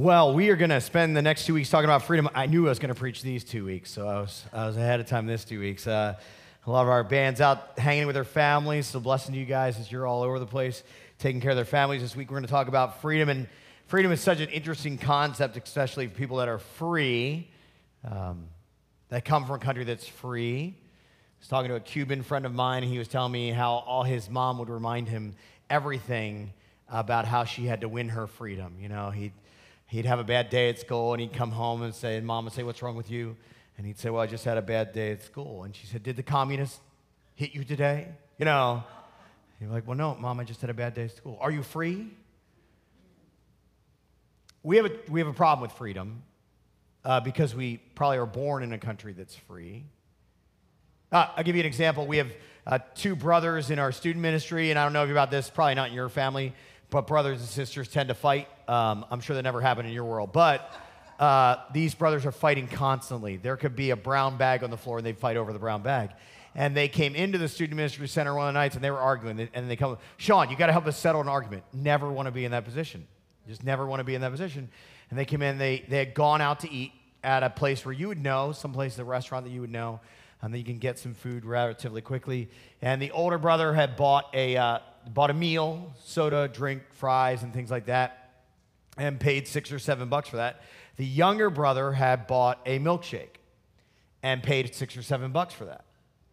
Well, we are going to spend the next two weeks talking about freedom. I knew I was going to preach these two weeks, so I was, I was ahead of time this two weeks. Uh, a lot of our bands out hanging with their families, so blessing to you guys as you're all over the place taking care of their families. This week we're going to talk about freedom, and freedom is such an interesting concept, especially for people that are free, um, that come from a country that's free. I was talking to a Cuban friend of mine, and he was telling me how all his mom would remind him everything about how she had to win her freedom. You know, he'd he'd have a bad day at school and he'd come home and say, mom would say, What's wrong with you? And he'd say, Well, I just had a bad day at school. And she said, Did the communists hit you today? You know, you're like, Well, no, mom, I just had a bad day at school. Are you free? We have a, we have a problem with freedom uh, because we probably are born in a country that's free. Uh, I'll give you an example. We have uh, two brothers in our student ministry, and I don't know if you're about this, probably not in your family, but brothers and sisters tend to fight. Um, I'm sure that never happened in your world, but uh, these brothers are fighting constantly. There could be a brown bag on the floor, and they fight over the brown bag. And they came into the student ministry center one of the nights, and they were arguing. And they come, Sean, you got to help us settle an argument. Never want to be in that position. Just never want to be in that position. And they came in. They they had gone out to eat at a place where you would know, some place, a restaurant that you would know, and then you can get some food relatively quickly. And the older brother had bought a uh, bought a meal, soda, drink, fries, and things like that, and paid six or seven bucks for that. The younger brother had bought a milkshake and paid six or seven bucks for that.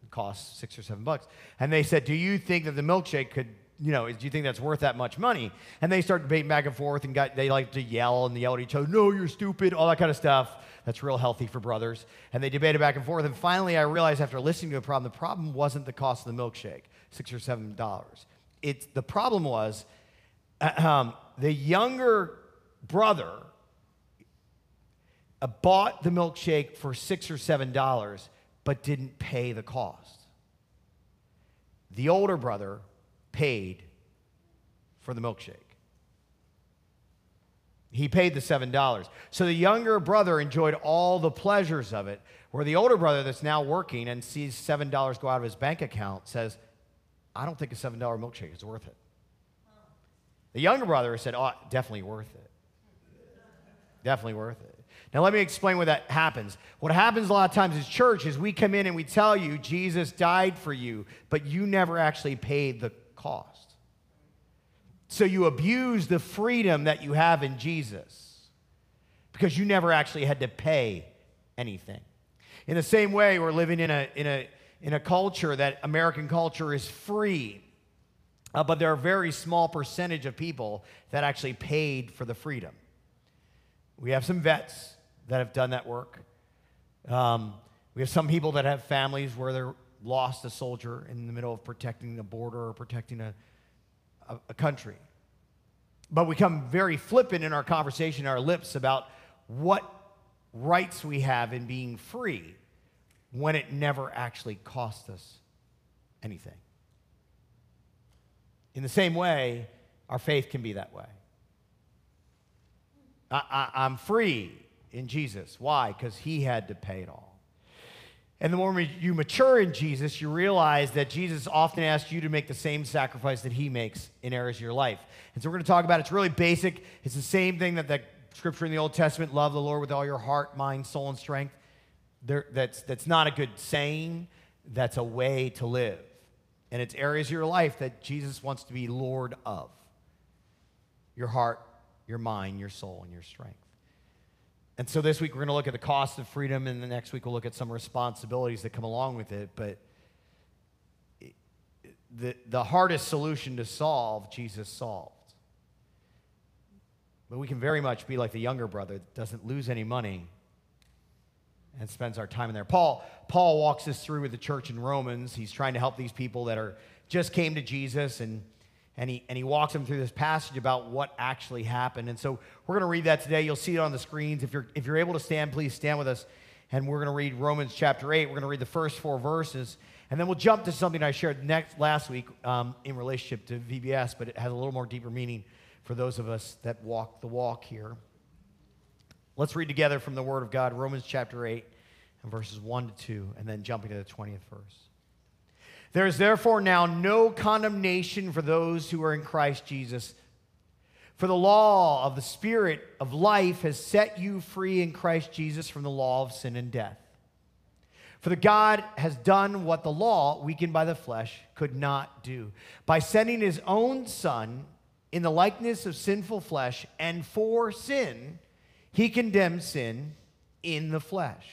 It cost six or seven bucks. And they said, Do you think that the milkshake could, you know, do you think that's worth that much money? And they started debating back and forth and got they like to yell and yell at each other, No, you're stupid, all that kind of stuff. That's real healthy for brothers. And they debated back and forth. And finally, I realized after listening to the problem, the problem wasn't the cost of the milkshake, six or seven dollars. It's the problem was um, the younger brother uh, bought the milkshake for six or seven dollars, but didn't pay the cost. The older brother paid for the milkshake. He paid the seven dollars. So the younger brother enjoyed all the pleasures of it, where the older brother that's now working and sees seven dollars go out of his bank account says, I don't think a $7 milkshake is worth it. The younger brother said, Oh, definitely worth it. Definitely worth it. Now, let me explain what that happens. What happens a lot of times as church is we come in and we tell you Jesus died for you, but you never actually paid the cost. So you abuse the freedom that you have in Jesus because you never actually had to pay anything. In the same way, we're living in a, in a, in a culture that American culture is free, uh, but there are a very small percentage of people that actually paid for the freedom. We have some vets that have done that work. Um, we have some people that have families where they're lost a soldier in the middle of protecting the border or protecting a, a, a country. But we come very flippant in our conversation, our lips about what rights we have in being free when it never actually cost us anything. In the same way, our faith can be that way. I, am free in Jesus. Why? Because he had to pay it all. And the more you mature in Jesus, you realize that Jesus often asks you to make the same sacrifice that he makes in areas of your life. And so we're going to talk about it. It's really basic. It's the same thing that the scripture in the Old Testament love the Lord with all your heart, mind, soul, and strength. There, that's, that's not a good saying, that's a way to live. And it's areas of your life that Jesus wants to be Lord of your heart, your mind, your soul, and your strength. And so this week we're going to look at the cost of freedom, and the next week we'll look at some responsibilities that come along with it. But the, the hardest solution to solve, Jesus solved. But we can very much be like the younger brother that doesn't lose any money and spends our time in there. Paul, Paul walks us through with the church in Romans. He's trying to help these people that are just came to Jesus and and he, and he walks them through this passage about what actually happened. And so we're going to read that today. You'll see it on the screens. If you're, if you're able to stand, please stand with us. And we're going to read Romans chapter 8. We're going to read the first four verses. And then we'll jump to something I shared next, last week um, in relationship to VBS, but it has a little more deeper meaning for those of us that walk the walk here. Let's read together from the Word of God, Romans chapter 8 and verses 1 to 2, and then jumping to the 20th verse. There is therefore now no condemnation for those who are in Christ Jesus. For the law of the Spirit of life has set you free in Christ Jesus from the law of sin and death. For the God has done what the law, weakened by the flesh, could not do. By sending his own Son in the likeness of sinful flesh, and for sin, he condemned sin in the flesh.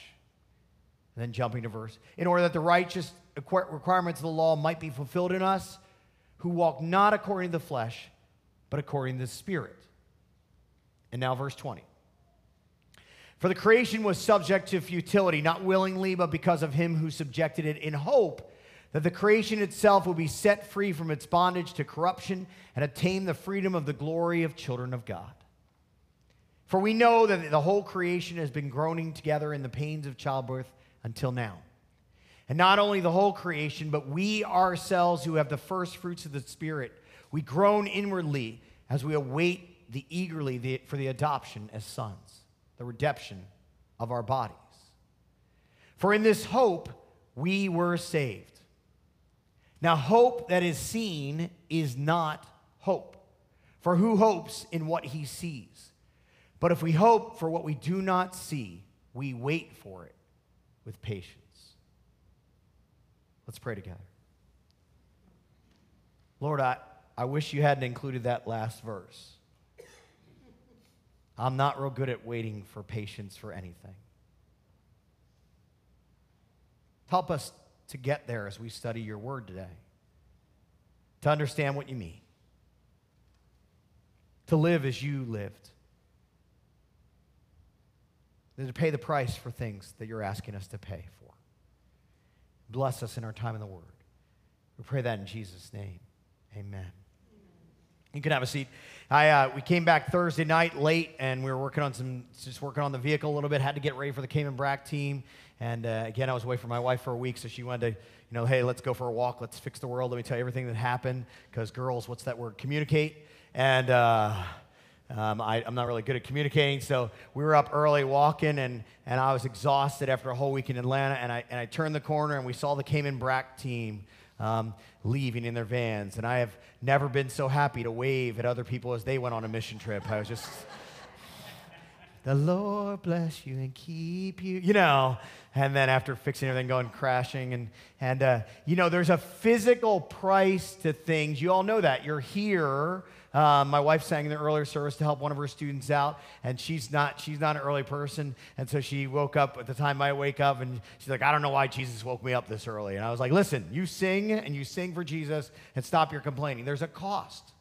And then jumping to verse, in order that the righteous requirements of the law might be fulfilled in us, who walk not according to the flesh but according to the Spirit. And now, verse 20. For the creation was subject to futility, not willingly, but because of him who subjected it, in hope that the creation itself will be set free from its bondage to corruption and attain the freedom of the glory of children of God. For we know that the whole creation has been groaning together in the pains of childbirth until now. And not only the whole creation, but we ourselves who have the first fruits of the Spirit we groan inwardly as we await the eagerly the, for the adoption as sons, the redemption of our bodies. For in this hope we were saved. Now, hope that is seen is not hope. For who hopes in what he sees? But if we hope for what we do not see, we wait for it with patience. Let's pray together. Lord, I, I wish you hadn't included that last verse. I'm not real good at waiting for patience for anything. Help us to get there as we study your word today, to understand what you mean, to live as you lived, and to pay the price for things that you're asking us to pay for. Bless us in our time in the word. We pray that in Jesus' name. Amen. You can have a seat. I, uh, we came back Thursday night late, and we were working on some, just working on the vehicle a little bit. Had to get ready for the Cayman Brac team, and uh, again, I was away from my wife for a week, so she wanted to, you know, hey, let's go for a walk. Let's fix the world. Let me tell you everything that happened, because girls, what's that word? Communicate. And uh, um, I, am not really good at communicating, so we were up early walking, and, and I was exhausted after a whole week in Atlanta. And I, and I turned the corner, and we saw the Cayman Brac team um, leaving in their vans. And I have never been so happy to wave at other people as they went on a mission trip. I was just, the Lord bless you and keep you, you know. And then after fixing everything, going crashing. And, and uh, you know, there's a physical price to things. You all know that. You're here um, my wife sang in the earlier service to help one of her students out, and she's not she's not an early person, and so she woke up at the time I wake up, and she's like, I don't know why Jesus woke me up this early, and I was like, listen, you sing and you sing for Jesus, and stop your complaining. There's a cost.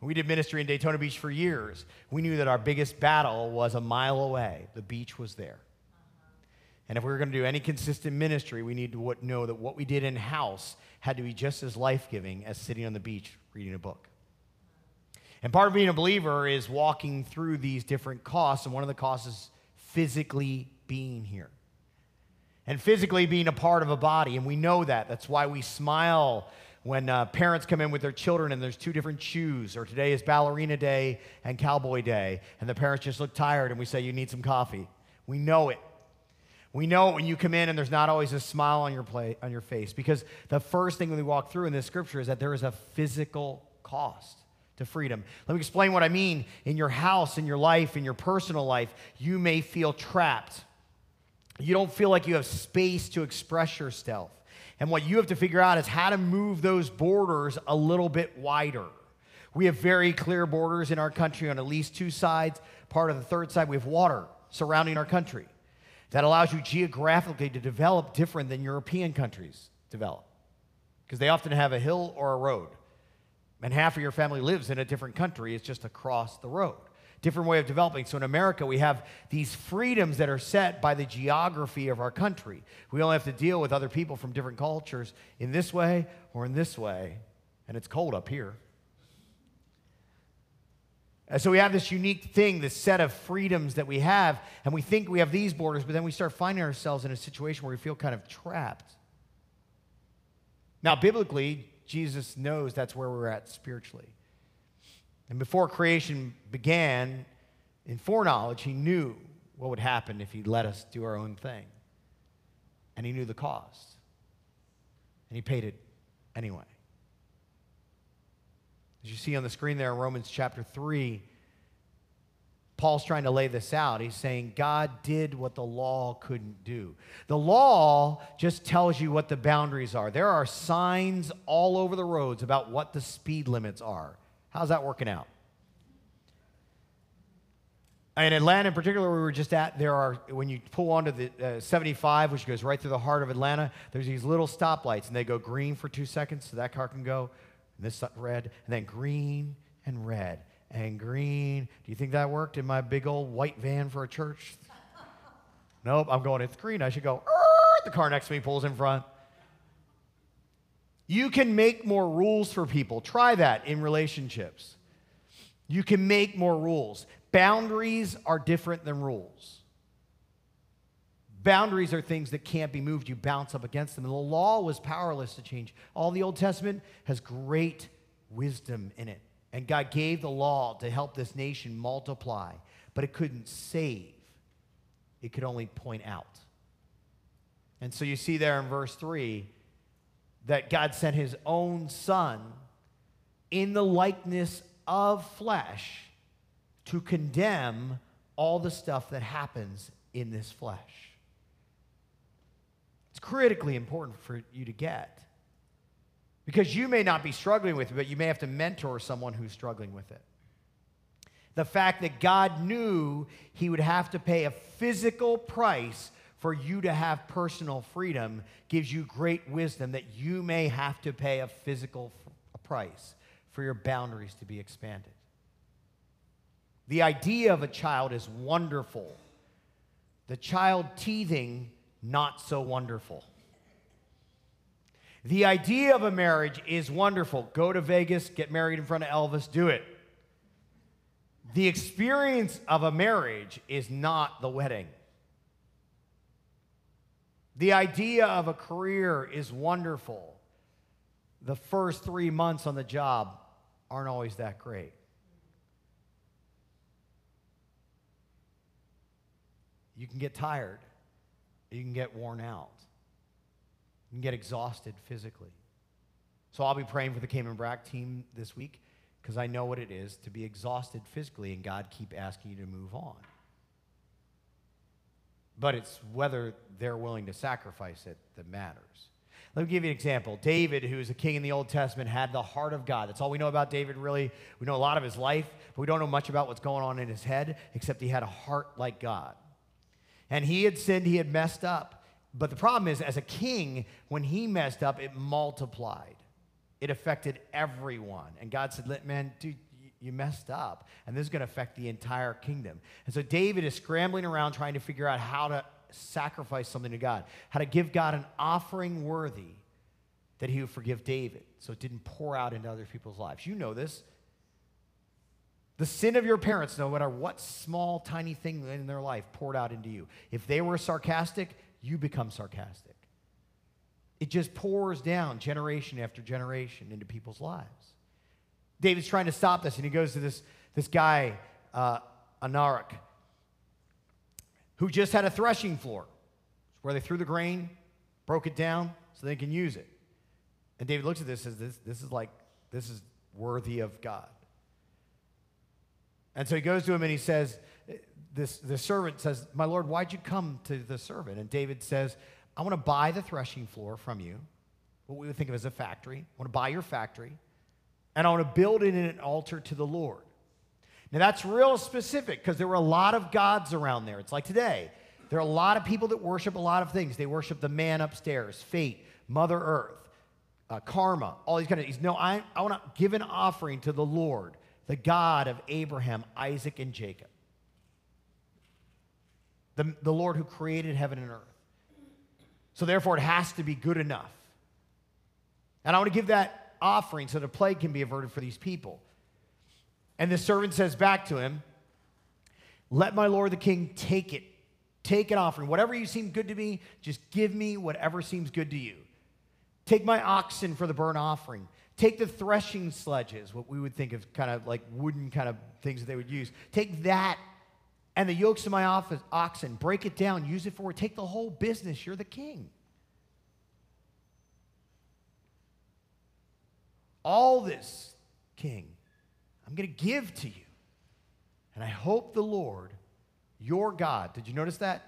We did ministry in Daytona Beach for years. We knew that our biggest battle was a mile away. The beach was there. And if we were going to do any consistent ministry, we need to know that what we did in house had to be just as life giving as sitting on the beach reading a book. And part of being a believer is walking through these different costs, and one of the costs is physically being here. And physically being a part of a body, and we know that. That's why we smile when uh, parents come in with their children and there's two different shoes, or today is ballerina day and cowboy day, and the parents just look tired and we say, You need some coffee. We know it. We know it when you come in and there's not always a smile on your, play, on your face because the first thing we walk through in this scripture is that there is a physical cost to freedom. Let me explain what I mean. In your house, in your life, in your personal life, you may feel trapped. You don't feel like you have space to express yourself. And what you have to figure out is how to move those borders a little bit wider. We have very clear borders in our country on at least two sides. Part of the third side, we have water surrounding our country. That allows you geographically to develop different than European countries develop. Because they often have a hill or a road and half of your family lives in a different country, it's just across the road. Different way of developing. So in America, we have these freedoms that are set by the geography of our country. We only have to deal with other people from different cultures in this way or in this way, and it's cold up here. And so we have this unique thing, this set of freedoms that we have, and we think we have these borders, but then we start finding ourselves in a situation where we feel kind of trapped. Now, biblically, Jesus knows that's where we're at spiritually. And before creation began, in foreknowledge, he knew what would happen if he let us do our own thing. And he knew the cost. And he paid it anyway. As you see on the screen there in Romans chapter 3, Paul's trying to lay this out. He's saying God did what the law couldn't do. The law just tells you what the boundaries are. There are signs all over the roads about what the speed limits are. How's that working out? In Atlanta, in particular, we were just at, there are, when you pull onto the uh, 75, which goes right through the heart of Atlanta, there's these little stoplights, and they go green for two seconds, so that car can go, and this red, and then green and red and green. Do you think that worked in my big old white van for a church? nope, I'm going, it's green. I should go, the car next to me pulls in front. You can make more rules for people. Try that in relationships. You can make more rules. Boundaries are different than rules. Boundaries are things that can't be moved. You bounce up against them. And the law was powerless to change. All the Old Testament has great wisdom in it. And God gave the law to help this nation multiply, but it couldn't save, it could only point out. And so you see there in verse 3 that God sent his own son in the likeness of flesh to condemn all the stuff that happens in this flesh. It's critically important for you to get. Because you may not be struggling with it, but you may have to mentor someone who's struggling with it. The fact that God knew he would have to pay a physical price for you to have personal freedom gives you great wisdom that you may have to pay a physical price for your boundaries to be expanded. The idea of a child is wonderful. The child teething, not so wonderful. The idea of a marriage is wonderful. Go to Vegas, get married in front of Elvis, do it. The experience of a marriage is not the wedding. The idea of a career is wonderful. The first three months on the job aren't always that great. You can get tired, you can get worn out and get exhausted physically. So I'll be praying for the Cayman Brac team this week because I know what it is to be exhausted physically and God keep asking you to move on. But it's whether they're willing to sacrifice it that matters. Let me give you an example. David, who is a king in the Old Testament, had the heart of God. That's all we know about David, really. We know a lot of his life, but we don't know much about what's going on in his head, except he had a heart like God. And he had sinned, he had messed up. But the problem is, as a king, when he messed up, it multiplied. It affected everyone. And God said, man, dude, you messed up. And this is going to affect the entire kingdom. And so David is scrambling around trying to figure out how to sacrifice something to God, how to give God an offering worthy that he would forgive David so it didn't pour out into other people's lives. You know this. The sin of your parents, no matter what small, tiny thing in their life poured out into you. If they were sarcastic, you become sarcastic. It just pours down generation after generation into people's lives. David's trying to stop this, and he goes to this, this guy, uh, who just had a threshing floor where they threw the grain, broke it down so they can use it. And David looks at this and says, this, this is like, this is worthy of God. And so he goes to him and he says, this, the servant says, My Lord, why'd you come to the servant? And David says, I want to buy the threshing floor from you, what we would think of as a factory. I want to buy your factory, and I want to build it in an altar to the Lord. Now, that's real specific because there were a lot of gods around there. It's like today. There are a lot of people that worship a lot of things. They worship the man upstairs, fate, Mother Earth, uh, karma, all these kind of things. No, I, I want to give an offering to the Lord, the God of Abraham, Isaac, and Jacob the, the Lord who created heaven and earth. So therefore, it has to be good enough. And I want to give that offering so the plague can be averted for these people. And the servant says back to him, Let my Lord the king take it. Take an offering. Whatever you seem good to me, just give me whatever seems good to you. Take my oxen for the burnt offering. Take the threshing sledges, what we would think of kind of like wooden kind of things that they would use. Take that and the yokes of my office, oxen, break it down, use it for it, take the whole business. You're the king. All this, king, I'm going to give to you. And I hope the Lord, your God, did you notice that?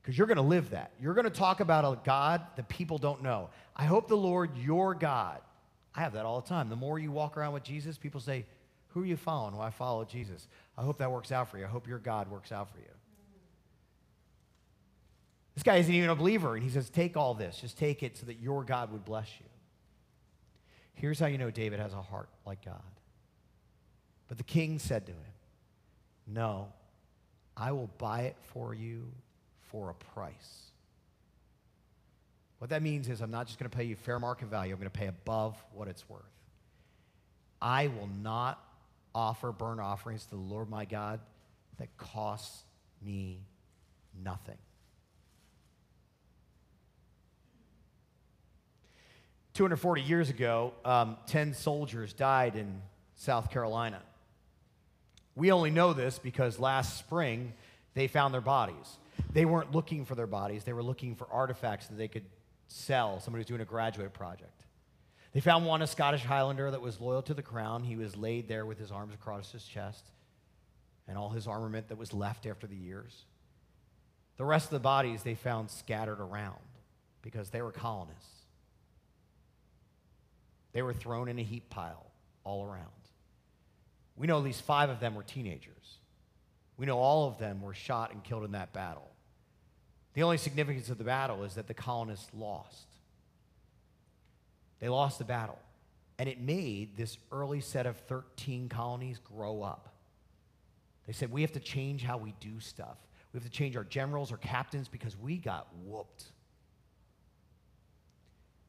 Because you're going to live that. You're going to talk about a God that people don't know. I hope the Lord, your God, I have that all the time. The more you walk around with Jesus, people say, Who are you following? Well, I follow Jesus. I hope that works out for you. I hope your God works out for you. This guy isn't even a believer, and he says, Take all this, just take it so that your God would bless you. Here's how you know David has a heart like God. But the king said to him, No, I will buy it for you for a price. What that means is I'm not just going to pay you fair market value, I'm going to pay above what it's worth. I will not offer burnt offerings to the Lord my God that costs me nothing. 240 years ago, um, 10 soldiers died in South Carolina. We only know this because last spring they found their bodies. They weren't looking for their bodies, they were looking for artifacts that they could sell. Somebody was doing a graduate project. They found one, a Scottish Highlander that was loyal to the crown. He was laid there with his arms across his chest and all his armament that was left after the years. The rest of the bodies they found scattered around because they were colonists. They were thrown in a heap pile all around. We know at least five of them were teenagers. We know all of them were shot and killed in that battle. The only significance of the battle is that the colonists lost. They lost the battle. And it made this early set of 13 colonies grow up. They said, we have to change how we do stuff. We have to change our generals or captains because we got whooped.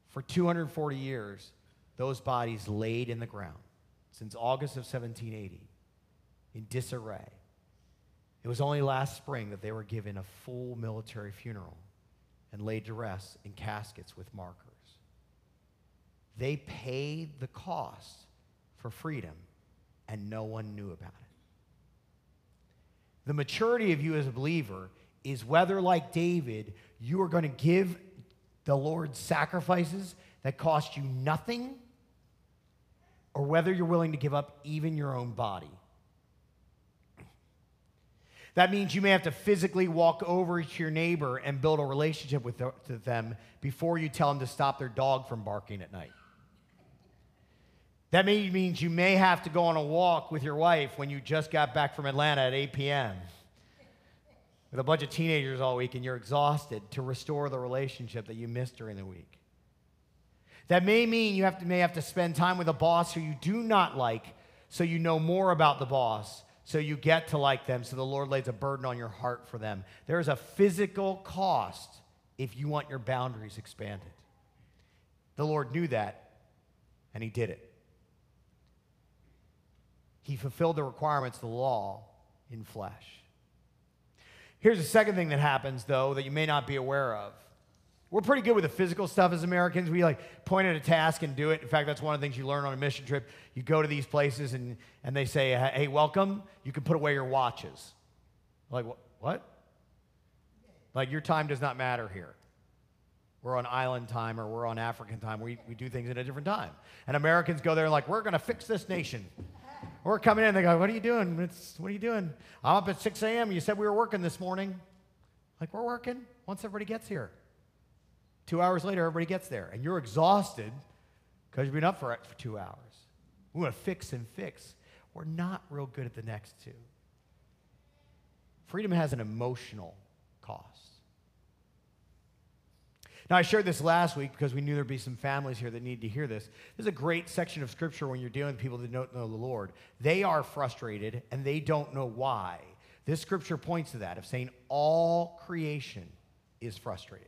For 240 years, those bodies laid in the ground since August of 1780 in disarray. It was only last spring that they were given a full military funeral and laid to rest in caskets with markers. They paid the cost for freedom, and no one knew about it. The maturity of you as a believer is whether, like David, you are going to give the Lord sacrifices that cost you nothing or whether you're willing to give up even your own body. That means you may have to physically walk over to your neighbor and build a relationship with them before you tell them to stop their dog from barking at night. That may, means you may have to go on a walk with your wife when you just got back from Atlanta at 8 p.m. with a bunch of teenagers all week and you're exhausted to restore the relationship that you missed during the week. That may mean you have to, may have to spend time with a boss who you do not like so you know more about the boss, so you get to like them, so the Lord lays a burden on your heart for them. There is a physical cost if you want your boundaries expanded. The Lord knew that, and He did it. He fulfilled the requirements of the law in flesh. Here's the second thing that happens, though, that you may not be aware of. We're pretty good with the physical stuff as Americans. We like point at a task and do it. In fact, that's one of the things you learn on a mission trip. You go to these places and, and they say, hey, welcome. You can put away your watches. Like, what? Like, your time does not matter here. We're on island time or we're on African time. We, we do things at a different time. And Americans go there and like, we're going to fix this nation. We're coming in. They go, what are you doing? It's, what are you doing? I'm up at 6 a.m. You said we were working this morning. Like, we're working once everybody gets here. Two hours later, everybody gets there, and you're exhausted because you've been up for, for two hours. We want to fix and fix. We're not real good at the next two. Freedom has an emotional cost. Now, I shared this last week because we knew there'd be some families here that need to hear this. This is a great section of scripture when you're dealing with people that don't know the Lord. They are frustrated and they don't know why. This scripture points to that of saying all creation is frustrated.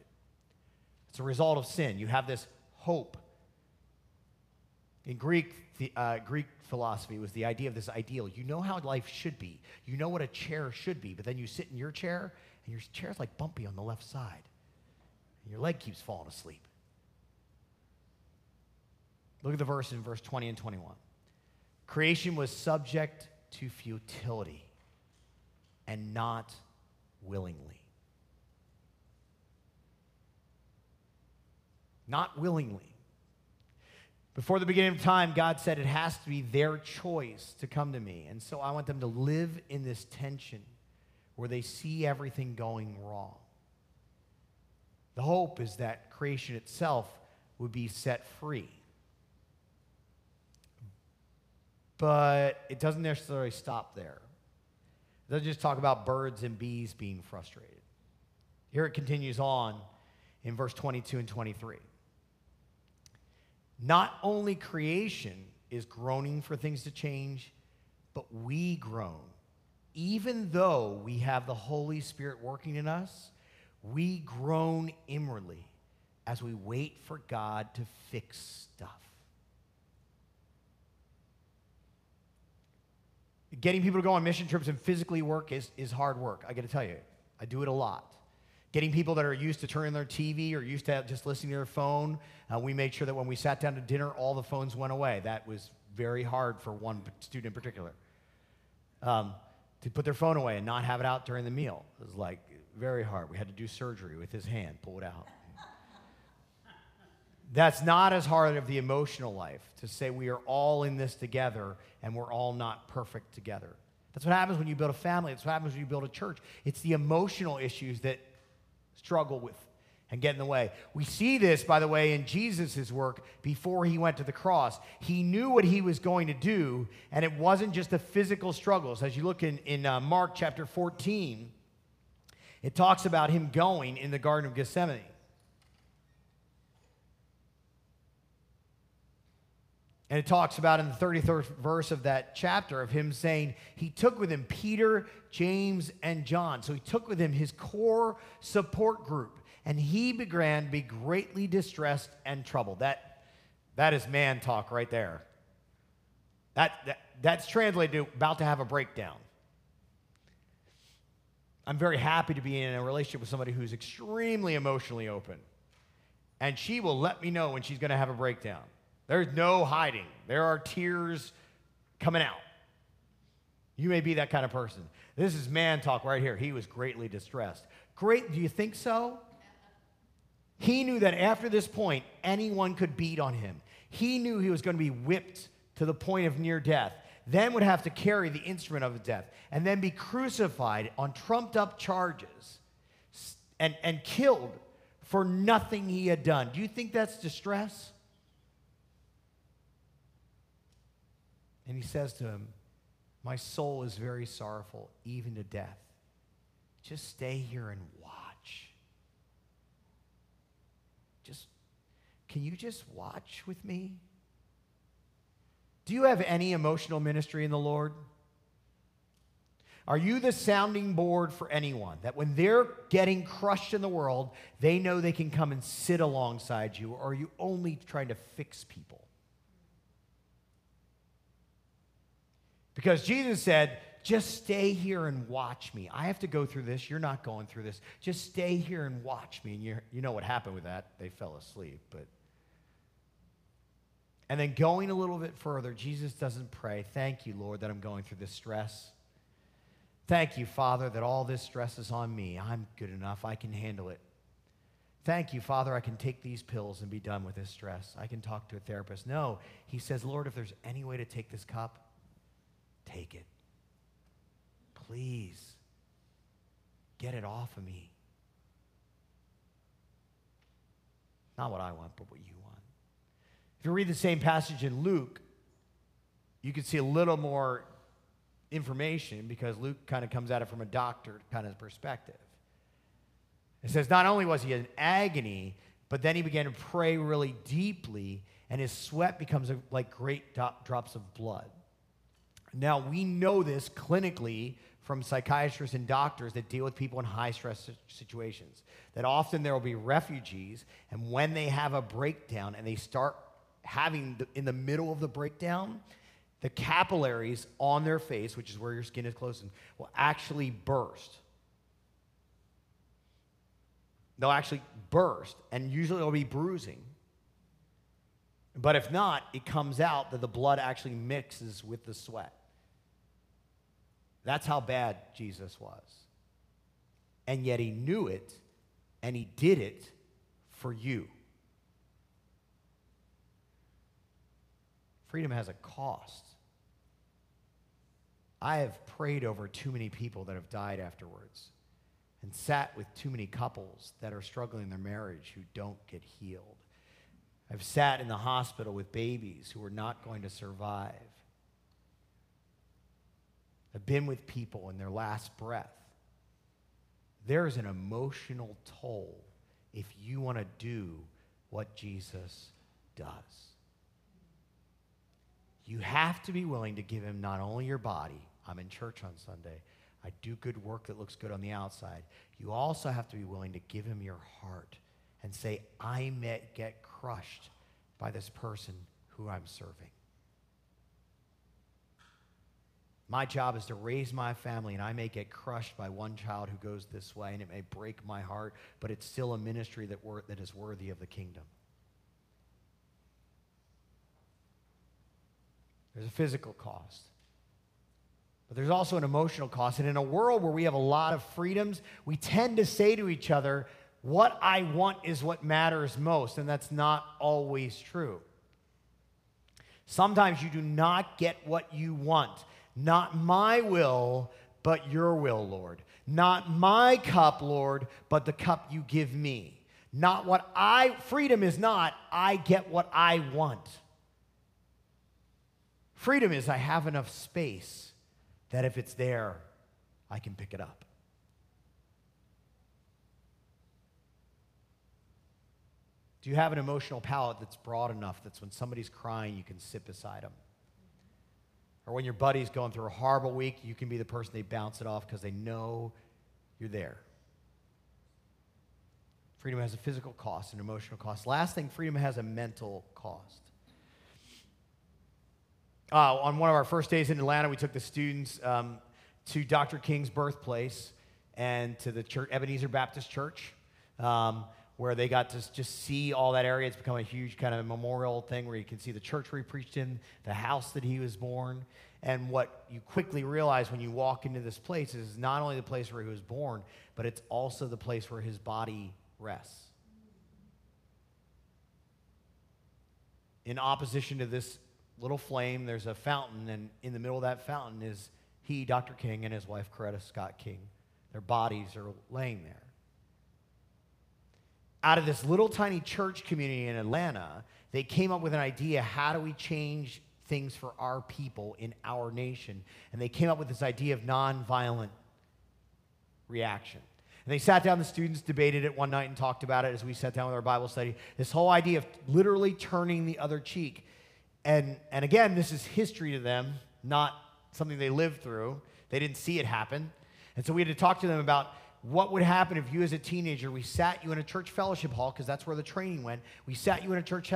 It's a result of sin. You have this hope. In Greek, the, uh, Greek philosophy was the idea of this ideal. You know how life should be. You know what a chair should be, but then you sit in your chair, and your chair's like bumpy on the left side. And your leg keeps falling asleep. Look at the verse in verse 20 and 21. Creation was subject to futility and not willingly. not willingly. Before the beginning of time, God said it has to be their choice to come to me. And so I want them to live in this tension where they see everything going wrong. The hope is that creation itself would be set free. But it doesn't necessarily stop there. It doesn't just talk about birds and bees being frustrated. Here it continues on in verse 22 and 23. Not only creation is groaning for things to change, but we groan. Even though we have the Holy Spirit working in us, we groan inwardly as we wait for God to fix stuff. Getting people to go on mission trips and physically work is, is hard work. I got to tell you, I do it a lot. Getting people that are used to turning their TV or used to just listening to their phone, uh, we made sure that when we sat down to dinner, all the phones went away. That was very hard for one student in particular. Um, to put their phone away and not have it out during the meal it was like very hard. We had to do surgery with his hand, pull it out. That's not as hard of the emotional life to say we are all in this together and we're all not perfect together. That's what happens when you build a family. That's what happens when you build a church. It's the emotional issues that struggle with and get in the way. We see this, by the way, in Jesus' work before he went to the cross. He knew what he was going to do, and it wasn't just the physical struggles. As you look in, in uh, Mark chapter 14, it talks about him going in the Garden of Gethsemane. And it talks about in the 33rd verse of that chapter of him saying he took with him Peter, James, and John. So he took with him his core support group, and he began to be greatly distressed and troubled. That, that is man talk right there. That, that, that's translated to about to have a breakdown. I'm very happy to be in a relationship with somebody who's extremely emotionally open. And she will let me know when she's going to have a breakdown. There's no hiding, there are tears coming out. You may be that kind of person. This is man talk right here. He was greatly distressed. Great, do you think so? He knew that after this point, anyone could beat on him. He knew he was going to be whipped to the point of near death, then would have to carry the instrument of death, and then be crucified on trumped up charges and, and killed for nothing he had done. Do you think that's distress? And he says to him, My soul is very sorrowful, even to death. Just stay here and watch. Just, can you just watch with me? Do you have any emotional ministry in the Lord? Are you the sounding board for anyone that when they're getting crushed in the world, they know they can come and sit alongside you, or are you only trying to fix people? Because Jesus said, just stay here and watch me. I have to go through this. You're not going through this. Just stay here and watch me. And you you know what happened with that? They fell asleep. But and then going a little bit further, Jesus doesn't pray, Thank you, Lord, that I'm going through this stress. Thank you, Father, that all this stress is on me. I'm good enough. I can handle it. Thank you, Father, I can take these pills and be done with this stress. I can talk to a therapist. No, he says, Lord, if there's any way to take this cup, Take it. Please get it off of me. Not what I want, but what you want. If you read the same passage in Luke, you can see a little more information because Luke kind of comes at it from a doctor kind of perspective. It says not only was he in agony, but then he began to pray really deeply, and his sweat becomes like great drops of blood. Now, we know this clinically from psychiatrists and doctors that deal with people in high stress situations. That often there will be refugees, and when they have a breakdown and they start having, the, in the middle of the breakdown, the capillaries on their face, which is where your skin is closed, will actually burst. They'll actually burst, and usually there'll be bruising. But if not, it comes out that the blood actually mixes with the sweat. That's how bad Jesus was. And yet he knew it and he did it for you. Freedom has a cost. I have prayed over too many people that have died afterwards and sat with too many couples that are struggling in their marriage who don't get healed. I've sat in the hospital with babies who are not going to survive. I've been with people in their last breath. There is an emotional toll if you want to do what Jesus does. You have to be willing to give him not only your body, I'm in church on Sunday, I do good work that looks good on the outside. You also have to be willing to give him your heart and say, I may get crushed by this person who I'm serving. My job is to raise my family, and I may get crushed by one child who goes this way, and it may break my heart, but it's still a ministry that, wor- that is worthy of the kingdom. There's a physical cost. But there's also an emotional cost. And in a world where we have a lot of freedoms, we tend to say to each other, What I want is what matters most. And that's not always true. Sometimes you do not get what you want. Not my will, but your will, Lord. Not my cup, Lord, but the cup you give me. Not what I, freedom is not, I get what I want. Freedom is I have enough space that if it's there, I can pick it up. Do you have an emotional palate that's broad enough that's when somebody's crying, you can sit beside them? Or when your buddy's going through a horrible week, you can be the person they bounce it off because they know you're there. Freedom has a physical cost, an emotional cost. Last thing, freedom has a mental cost. Uh, on one of our first days in Atlanta, we took the students um, to Dr. King's birthplace and to the church, Ebenezer Baptist Church, um, where they got to just see all that area. It's become a huge kind of memorial thing where you can see the church where he preached in, the house that he was born. And what you quickly realize when you walk into this place is not only the place where he was born, but it's also the place where his body rests. In opposition to this little flame, there's a fountain, and in the middle of that fountain is he, Dr. King, and his wife, Coretta Scott King. Their bodies are laying there. Out of this little tiny church community in Atlanta, they came up with an idea how do we change things for our people in our nation? And they came up with this idea of nonviolent reaction. And they sat down, the students debated it one night and talked about it as we sat down with our Bible study. This whole idea of literally turning the other cheek. And, and again, this is history to them, not something they lived through. They didn't see it happen. And so we had to talk to them about what would happen if you, as a teenager, we sat you in a church fellowship hall, because that's where the training went. We sat you in a church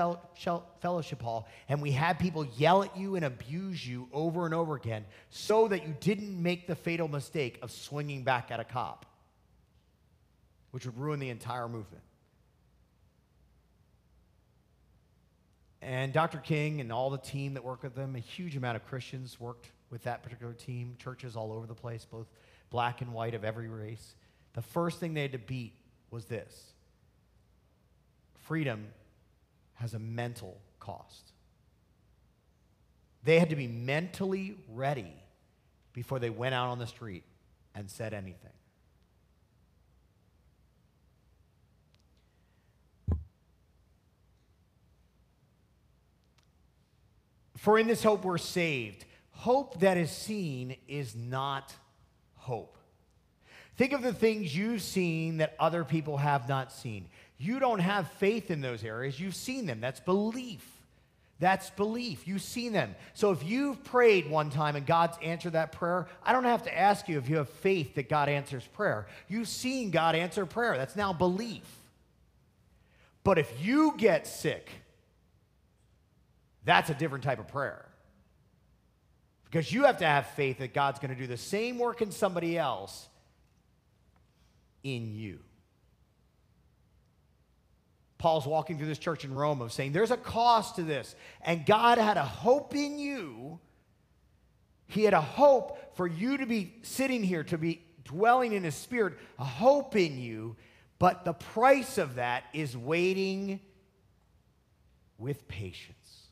fellowship hall, and we had people yell at you and abuse you over and over again so that you didn't make the fatal mistake of swinging back at a cop, which would ruin the entire movement. And Dr. King and all the team that worked with them, a huge amount of Christians worked with that particular team, churches all over the place, both black and white of every race. The first thing they had to beat was this freedom has a mental cost. They had to be mentally ready before they went out on the street and said anything. For in this hope we're saved. Hope that is seen is not hope. Think of the things you've seen that other people have not seen. You don't have faith in those areas, you've seen them. That's belief. That's belief. You've seen them. So if you've prayed one time and God's answered that prayer, I don't have to ask you if you have faith that God answers prayer. You've seen God answer prayer. That's now belief. But if you get sick, that's a different type of prayer. Because you have to have faith that God's going to do the same work in somebody else in you. Paul's walking through this church in Rome of saying there's a cost to this. And God had a hope in you. He had a hope for you to be sitting here, to be dwelling in his spirit, a hope in you. But the price of that is waiting with patience.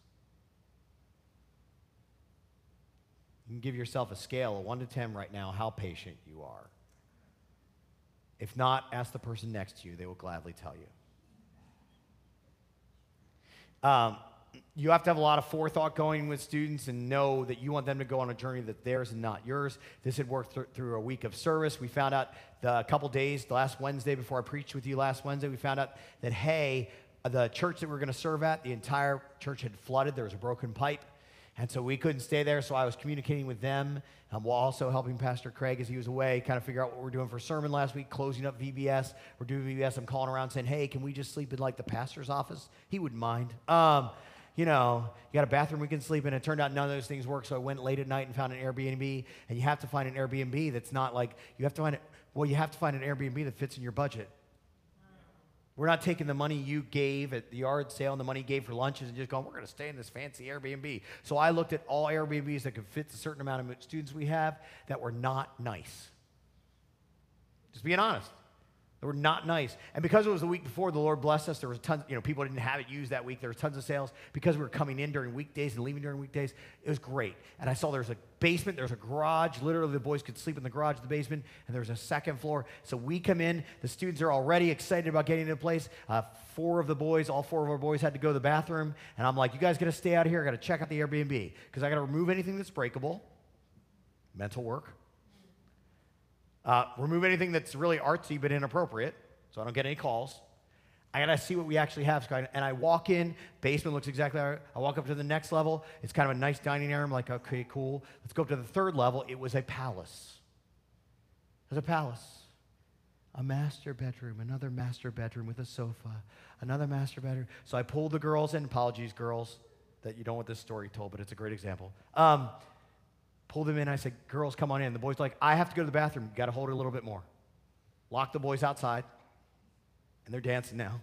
Can give yourself a scale of 1 to 10 right now how patient you are. If not, ask the person next to you. They will gladly tell you. Um, you have to have a lot of forethought going with students and know that you want them to go on a journey that theirs and not yours. This had worked th- through a week of service. We found out the, a couple days, the last Wednesday before I preached with you last Wednesday, we found out that, hey, the church that we are going to serve at, the entire church had flooded. There was a broken pipe. And so we couldn't stay there, so I was communicating with them um, while also helping Pastor Craig as he was away, kind of figure out what we're doing for sermon last week, closing up VBS. We're doing VBS. I'm calling around saying, hey, can we just sleep in like the pastor's office? He wouldn't mind. Um, you know, you got a bathroom we can sleep in. It turned out none of those things work, so I went late at night and found an Airbnb. And you have to find an Airbnb that's not like, you have to find it, well, you have to find an Airbnb that fits in your budget. We're not taking the money you gave at the yard sale and the money you gave for lunches and just going, we're going to stay in this fancy Airbnb. So I looked at all Airbnbs that could fit the certain amount of students we have that were not nice. Just being honest. They were not nice. And because it was the week before, the Lord blessed us. There was tons, you know, people didn't have it used that week. There was tons of sales because we were coming in during weekdays and leaving during weekdays. It was great. And I saw there was a basement, there was a garage. Literally, the boys could sleep in the garage, the basement, and there was a second floor. So we come in. The students are already excited about getting into place. Uh, four of the boys, all four of our boys, had to go to the bathroom. And I'm like, you guys got to stay out here. I got to check out the Airbnb because I got to remove anything that's breakable. Mental work. Uh, remove anything that's really artsy but inappropriate, so I don't get any calls. I gotta see what we actually have. And I walk in, basement looks exactly like I walk up to the next level. It's kind of a nice dining area. I'm like, okay, cool. Let's go up to the third level. It was a palace. It was a palace. A master bedroom, another master bedroom with a sofa, another master bedroom. So I pulled the girls in. Apologies, girls, that you don't want this story told, but it's a great example. Um, Pulled them in. I said, Girls, come on in. The boy's like, I have to go to the bathroom. Got to hold her a little bit more. Lock the boys outside. And they're dancing now.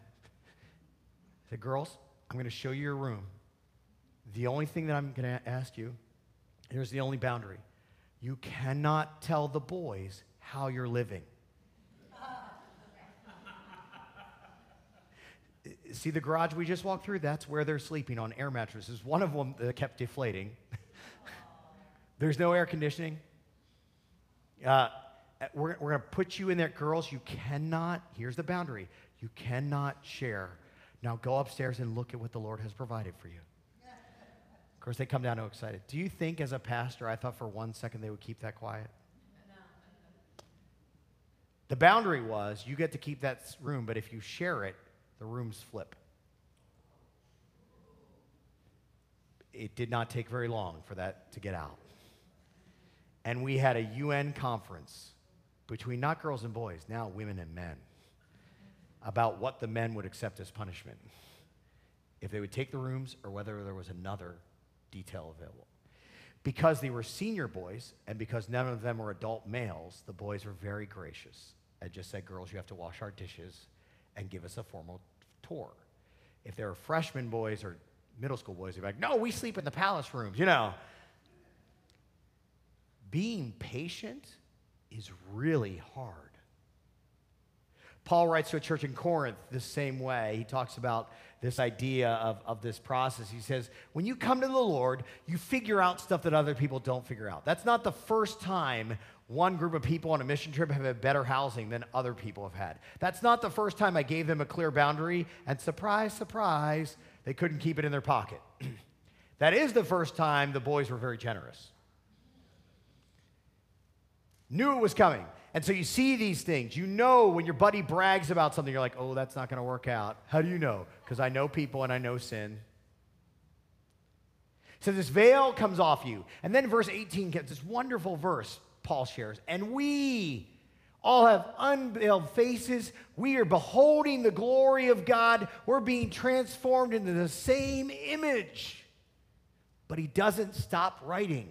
I said, Girls, I'm going to show you your room. The only thing that I'm going to ask you, here's the only boundary. You cannot tell the boys how you're living. See the garage we just walked through? That's where they're sleeping on air mattresses. One of them that uh, kept deflating. There's no air conditioning. Uh, we're, we're going to put you in there. Girls, you cannot, here's the boundary you cannot share. Now go upstairs and look at what the Lord has provided for you. Of course, they come down so excited. Do you think, as a pastor, I thought for one second they would keep that quiet? The boundary was you get to keep that room, but if you share it, the rooms flip. It did not take very long for that to get out and we had a UN conference between not girls and boys, now women and men, about what the men would accept as punishment. If they would take the rooms or whether there was another detail available. Because they were senior boys and because none of them were adult males, the boys were very gracious and just said, Girls, you have to wash our dishes and give us a formal tour. If they were freshman boys or middle school boys, they'd be like, No, we sleep in the palace rooms, you know being patient is really hard. Paul writes to a church in Corinth the same way. He talks about this idea of, of this process. He says, when you come to the Lord, you figure out stuff that other people don't figure out. That's not the first time one group of people on a mission trip have had better housing than other people have had. That's not the first time I gave them a clear boundary, and surprise, surprise, they couldn't keep it in their pocket. that is the first time the boys were very generous knew it was coming. And so you see these things. You know when your buddy brags about something, you're like, oh, that's not going to work out. How do you know? Because I know people and I know sin. So this veil comes off you. And then verse 18 gets this wonderful verse Paul shares. And we all have unveiled faces. We are beholding the glory of God. We're being transformed into the same image. But he doesn't stop writing.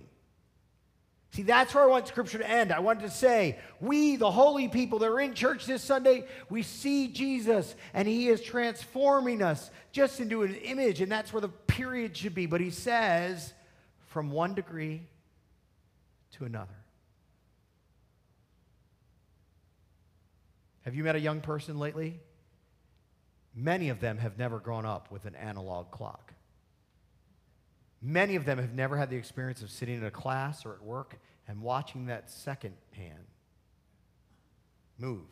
See, that's where I want Scripture to end. I wanted to say, we, the holy people that are in church this Sunday, we see Jesus and He is transforming us just into an image, and that's where the period should be. But He says, from one degree to another. Have you met a young person lately? Many of them have never grown up with an analog clock. Many of them have never had the experience of sitting in a class or at work and watching that second hand move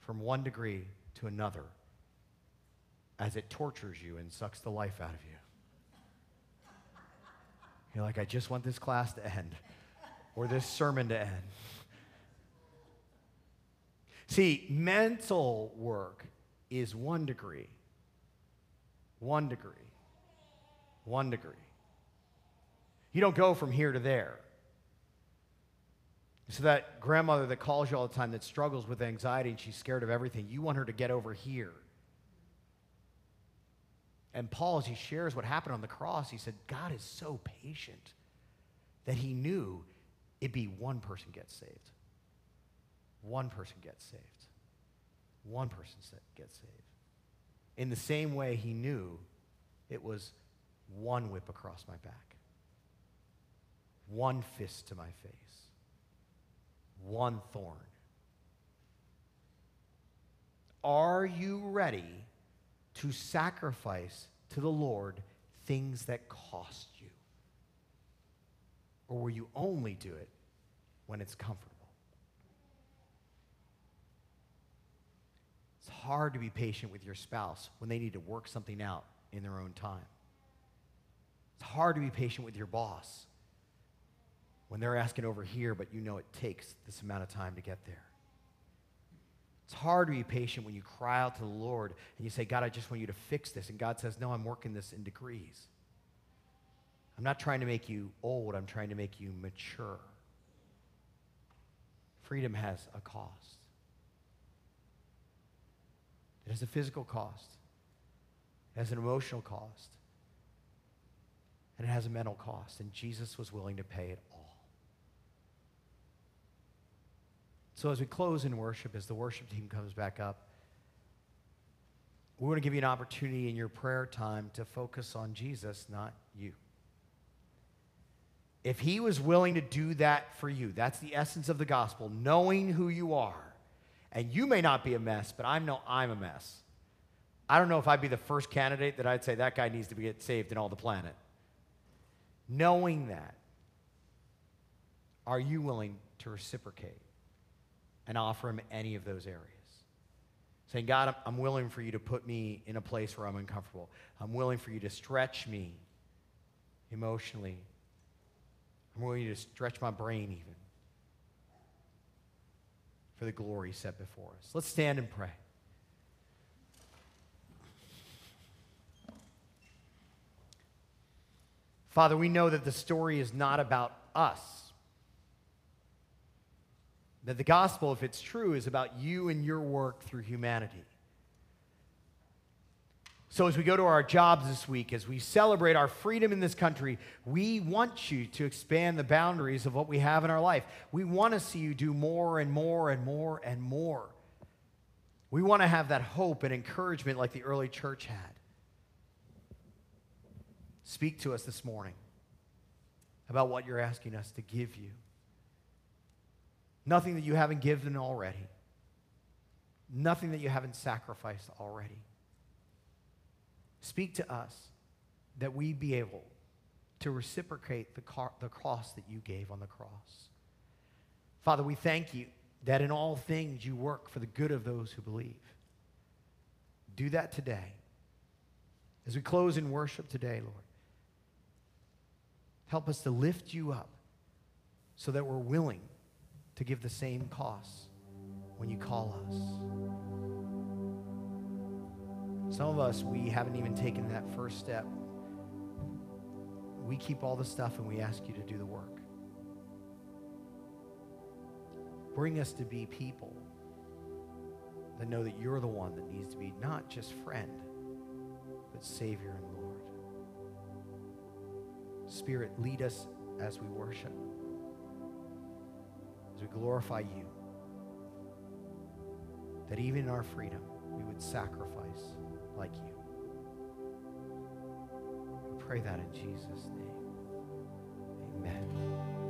from one degree to another as it tortures you and sucks the life out of you. You're like, I just want this class to end or this sermon to end. See, mental work is one degree. One degree. One degree. You don't go from here to there. So, that grandmother that calls you all the time that struggles with anxiety and she's scared of everything, you want her to get over here. And Paul, as he shares what happened on the cross, he said, God is so patient that he knew it'd be one person gets saved. One person gets saved. One person gets saved. In the same way, he knew it was one whip across my back, one fist to my face, one thorn. Are you ready to sacrifice to the Lord things that cost you? Or will you only do it when it's comfortable? It's hard to be patient with your spouse when they need to work something out in their own time. It's hard to be patient with your boss when they're asking over here, but you know it takes this amount of time to get there. It's hard to be patient when you cry out to the Lord and you say, God, I just want you to fix this. And God says, No, I'm working this in degrees. I'm not trying to make you old, I'm trying to make you mature. Freedom has a cost. It has a physical cost, it has an emotional cost, and it has a mental cost. And Jesus was willing to pay it all. So, as we close in worship, as the worship team comes back up, we want to give you an opportunity in your prayer time to focus on Jesus, not you. If he was willing to do that for you, that's the essence of the gospel, knowing who you are. And you may not be a mess, but I know I'm a mess. I don't know if I'd be the first candidate that I'd say that guy needs to be saved in all the planet. Knowing that, are you willing to reciprocate? And offer him any of those areas. Saying, God, I'm willing for you to put me in a place where I'm uncomfortable. I'm willing for you to stretch me emotionally. I'm willing to stretch my brain even for the glory set before us. Let's stand and pray. Father, we know that the story is not about us. That the gospel, if it's true, is about you and your work through humanity. So, as we go to our jobs this week, as we celebrate our freedom in this country, we want you to expand the boundaries of what we have in our life. We want to see you do more and more and more and more. We want to have that hope and encouragement like the early church had. Speak to us this morning about what you're asking us to give you. Nothing that you haven't given already. Nothing that you haven't sacrificed already. Speak to us that we be able to reciprocate the, car- the cross that you gave on the cross. Father, we thank you that in all things you work for the good of those who believe. Do that today. As we close in worship today, Lord, help us to lift you up so that we're willing to give the same cost when you call us. Some of us, we haven't even taken that first step. We keep all the stuff and we ask you to do the work. Bring us to be people that know that you're the one that needs to be not just friend, but Savior and Lord. Spirit, lead us as we worship as we glorify you, that even in our freedom, we would sacrifice like you. We pray that in Jesus' name. Amen.